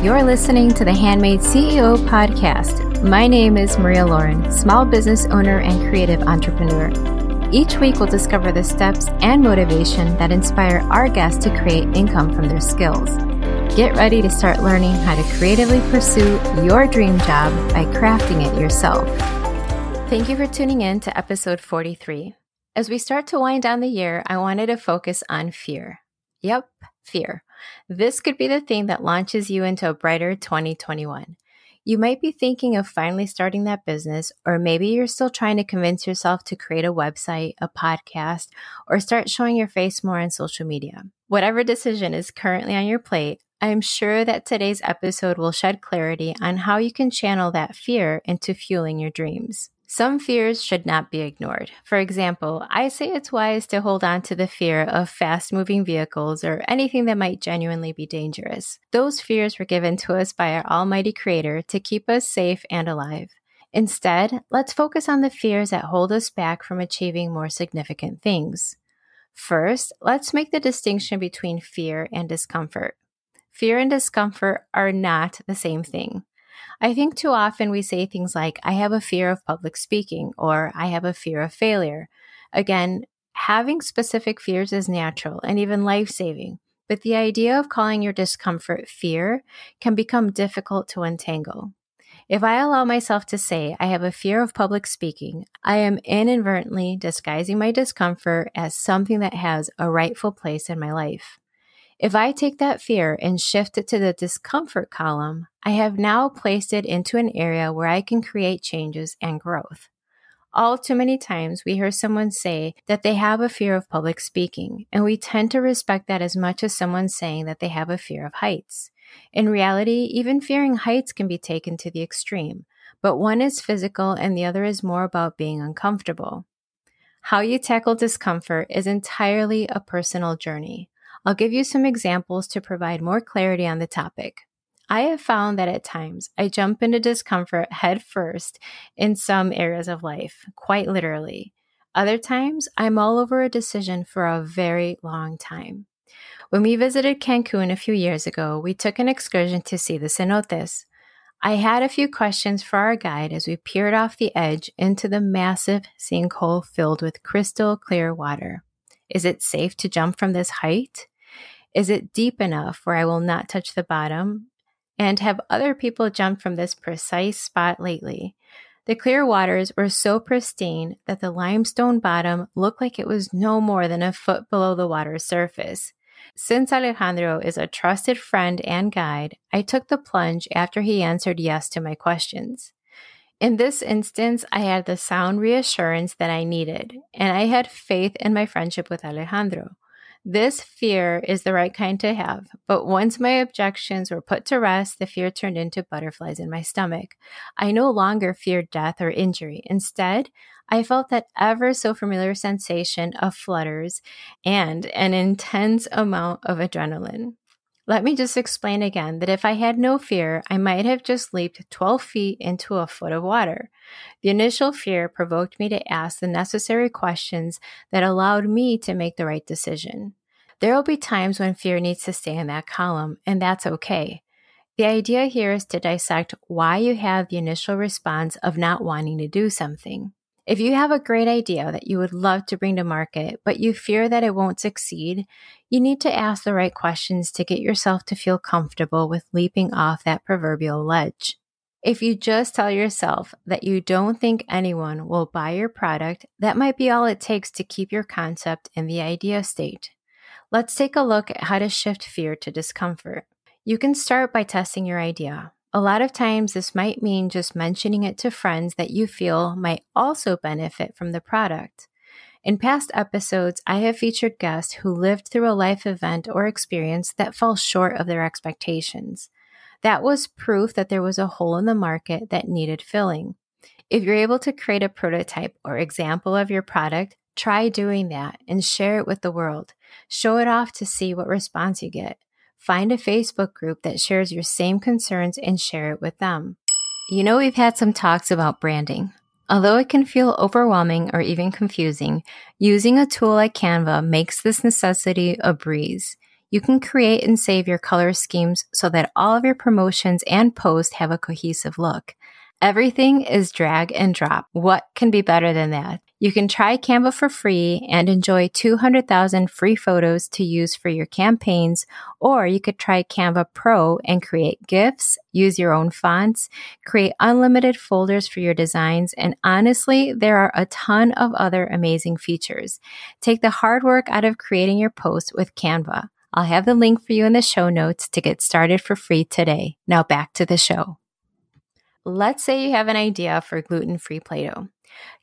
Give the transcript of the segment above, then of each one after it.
You're listening to the Handmade CEO podcast. My name is Maria Lauren, small business owner and creative entrepreneur. Each week, we'll discover the steps and motivation that inspire our guests to create income from their skills. Get ready to start learning how to creatively pursue your dream job by crafting it yourself. Thank you for tuning in to episode 43. As we start to wind down the year, I wanted to focus on fear. Yep, fear. This could be the thing that launches you into a brighter 2021. You might be thinking of finally starting that business, or maybe you're still trying to convince yourself to create a website, a podcast, or start showing your face more on social media. Whatever decision is currently on your plate, I'm sure that today's episode will shed clarity on how you can channel that fear into fueling your dreams. Some fears should not be ignored. For example, I say it's wise to hold on to the fear of fast moving vehicles or anything that might genuinely be dangerous. Those fears were given to us by our Almighty Creator to keep us safe and alive. Instead, let's focus on the fears that hold us back from achieving more significant things. First, let's make the distinction between fear and discomfort. Fear and discomfort are not the same thing. I think too often we say things like, I have a fear of public speaking or I have a fear of failure. Again, having specific fears is natural and even life saving, but the idea of calling your discomfort fear can become difficult to untangle. If I allow myself to say I have a fear of public speaking, I am inadvertently disguising my discomfort as something that has a rightful place in my life. If I take that fear and shift it to the discomfort column, I have now placed it into an area where I can create changes and growth. All too many times we hear someone say that they have a fear of public speaking, and we tend to respect that as much as someone saying that they have a fear of heights. In reality, even fearing heights can be taken to the extreme, but one is physical and the other is more about being uncomfortable. How you tackle discomfort is entirely a personal journey. I'll give you some examples to provide more clarity on the topic. I have found that at times I jump into discomfort head first in some areas of life, quite literally. Other times, I'm all over a decision for a very long time. When we visited Cancun a few years ago, we took an excursion to see the cenotes. I had a few questions for our guide as we peered off the edge into the massive sinkhole filled with crystal clear water. Is it safe to jump from this height? Is it deep enough where I will not touch the bottom? And have other people jumped from this precise spot lately? The clear waters were so pristine that the limestone bottom looked like it was no more than a foot below the water's surface. Since Alejandro is a trusted friend and guide, I took the plunge after he answered yes to my questions. In this instance, I had the sound reassurance that I needed, and I had faith in my friendship with Alejandro. This fear is the right kind to have, but once my objections were put to rest, the fear turned into butterflies in my stomach. I no longer feared death or injury. Instead, I felt that ever so familiar sensation of flutters and an intense amount of adrenaline. Let me just explain again that if I had no fear, I might have just leaped 12 feet into a foot of water. The initial fear provoked me to ask the necessary questions that allowed me to make the right decision. There will be times when fear needs to stay in that column, and that's okay. The idea here is to dissect why you have the initial response of not wanting to do something. If you have a great idea that you would love to bring to market, but you fear that it won't succeed, you need to ask the right questions to get yourself to feel comfortable with leaping off that proverbial ledge. If you just tell yourself that you don't think anyone will buy your product, that might be all it takes to keep your concept in the idea state. Let's take a look at how to shift fear to discomfort. You can start by testing your idea. A lot of times, this might mean just mentioning it to friends that you feel might also benefit from the product. In past episodes, I have featured guests who lived through a life event or experience that fell short of their expectations. That was proof that there was a hole in the market that needed filling. If you're able to create a prototype or example of your product, try doing that and share it with the world. Show it off to see what response you get. Find a Facebook group that shares your same concerns and share it with them. You know, we've had some talks about branding. Although it can feel overwhelming or even confusing, using a tool like Canva makes this necessity a breeze. You can create and save your color schemes so that all of your promotions and posts have a cohesive look. Everything is drag and drop. What can be better than that? You can try Canva for free and enjoy 200,000 free photos to use for your campaigns, or you could try Canva Pro and create GIFs, use your own fonts, create unlimited folders for your designs, and honestly, there are a ton of other amazing features. Take the hard work out of creating your posts with Canva. I'll have the link for you in the show notes to get started for free today. Now back to the show. Let's say you have an idea for gluten free Play Doh.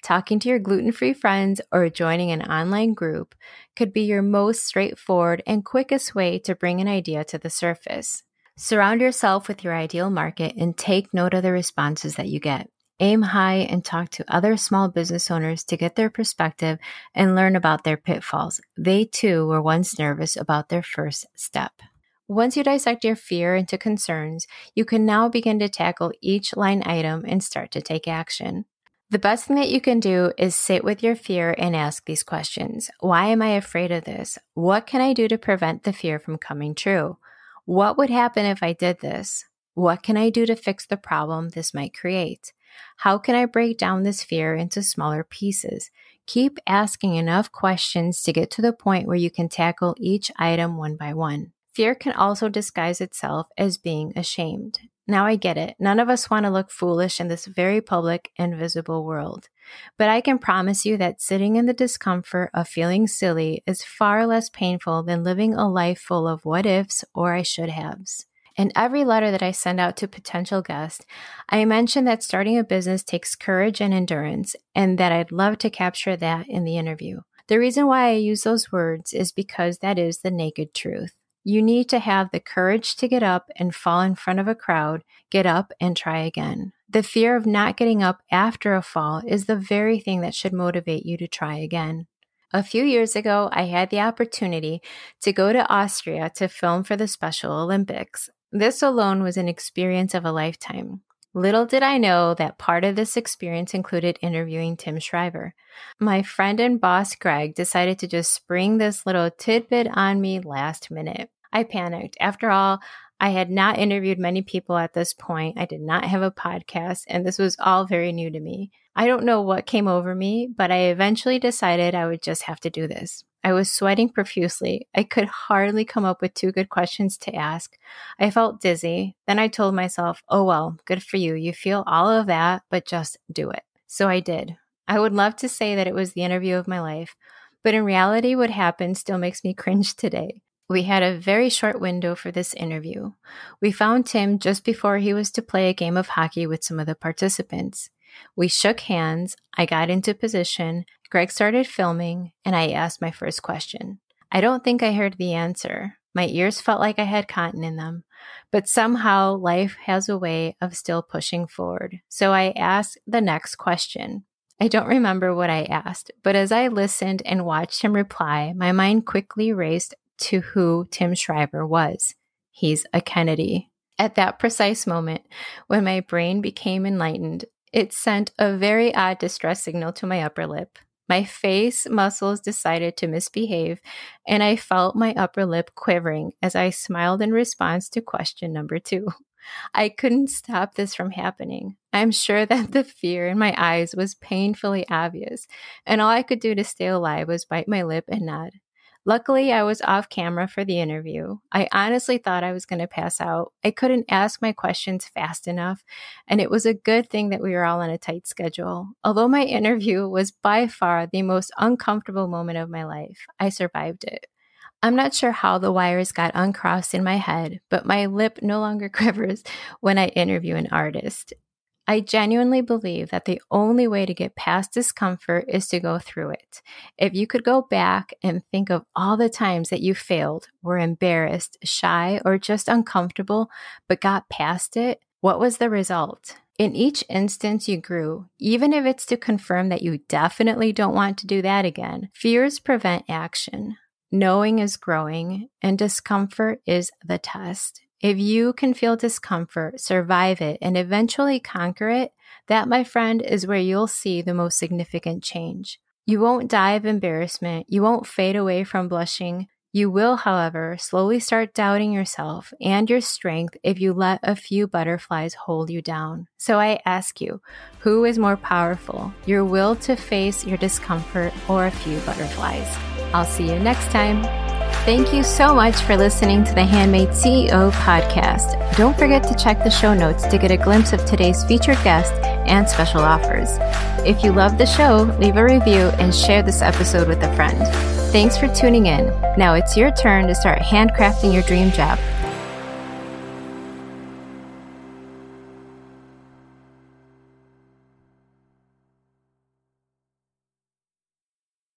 Talking to your gluten free friends or joining an online group could be your most straightforward and quickest way to bring an idea to the surface. Surround yourself with your ideal market and take note of the responses that you get. Aim high and talk to other small business owners to get their perspective and learn about their pitfalls. They too were once nervous about their first step. Once you dissect your fear into concerns, you can now begin to tackle each line item and start to take action. The best thing that you can do is sit with your fear and ask these questions. Why am I afraid of this? What can I do to prevent the fear from coming true? What would happen if I did this? What can I do to fix the problem this might create? How can I break down this fear into smaller pieces? Keep asking enough questions to get to the point where you can tackle each item one by one. Fear can also disguise itself as being ashamed. Now I get it. None of us want to look foolish in this very public and visible world. But I can promise you that sitting in the discomfort of feeling silly is far less painful than living a life full of what ifs or I should haves. In every letter that I send out to potential guests, I mention that starting a business takes courage and endurance, and that I'd love to capture that in the interview. The reason why I use those words is because that is the naked truth. You need to have the courage to get up and fall in front of a crowd, get up and try again. The fear of not getting up after a fall is the very thing that should motivate you to try again. A few years ago, I had the opportunity to go to Austria to film for the Special Olympics. This alone was an experience of a lifetime. Little did I know that part of this experience included interviewing Tim Shriver. My friend and boss Greg decided to just spring this little tidbit on me last minute. I panicked. After all, I had not interviewed many people at this point. I did not have a podcast, and this was all very new to me. I don't know what came over me, but I eventually decided I would just have to do this. I was sweating profusely. I could hardly come up with two good questions to ask. I felt dizzy. Then I told myself, oh well, good for you. You feel all of that, but just do it. So I did. I would love to say that it was the interview of my life, but in reality, what happened still makes me cringe today. We had a very short window for this interview. We found Tim just before he was to play a game of hockey with some of the participants. We shook hands, I got into position, Greg started filming, and I asked my first question. I don't think I heard the answer. My ears felt like I had cotton in them, but somehow life has a way of still pushing forward. So I asked the next question. I don't remember what I asked, but as I listened and watched him reply, my mind quickly raced to who Tim Shriver was. He's a Kennedy. At that precise moment, when my brain became enlightened, it sent a very odd distress signal to my upper lip. My face muscles decided to misbehave, and I felt my upper lip quivering as I smiled in response to question number two. I couldn't stop this from happening. I'm sure that the fear in my eyes was painfully obvious, and all I could do to stay alive was bite my lip and nod. Luckily, I was off camera for the interview. I honestly thought I was going to pass out. I couldn't ask my questions fast enough, and it was a good thing that we were all on a tight schedule. Although my interview was by far the most uncomfortable moment of my life, I survived it. I'm not sure how the wires got uncrossed in my head, but my lip no longer quivers when I interview an artist. I genuinely believe that the only way to get past discomfort is to go through it. If you could go back and think of all the times that you failed, were embarrassed, shy, or just uncomfortable, but got past it, what was the result? In each instance, you grew, even if it's to confirm that you definitely don't want to do that again. Fears prevent action. Knowing is growing, and discomfort is the test. If you can feel discomfort, survive it, and eventually conquer it, that, my friend, is where you'll see the most significant change. You won't die of embarrassment. You won't fade away from blushing. You will, however, slowly start doubting yourself and your strength if you let a few butterflies hold you down. So I ask you, who is more powerful, your will to face your discomfort or a few butterflies? I'll see you next time. Thank you so much for listening to the Handmade CEO podcast. Don't forget to check the show notes to get a glimpse of today's featured guest and special offers. If you love the show, leave a review and share this episode with a friend. Thanks for tuning in. Now it's your turn to start handcrafting your dream job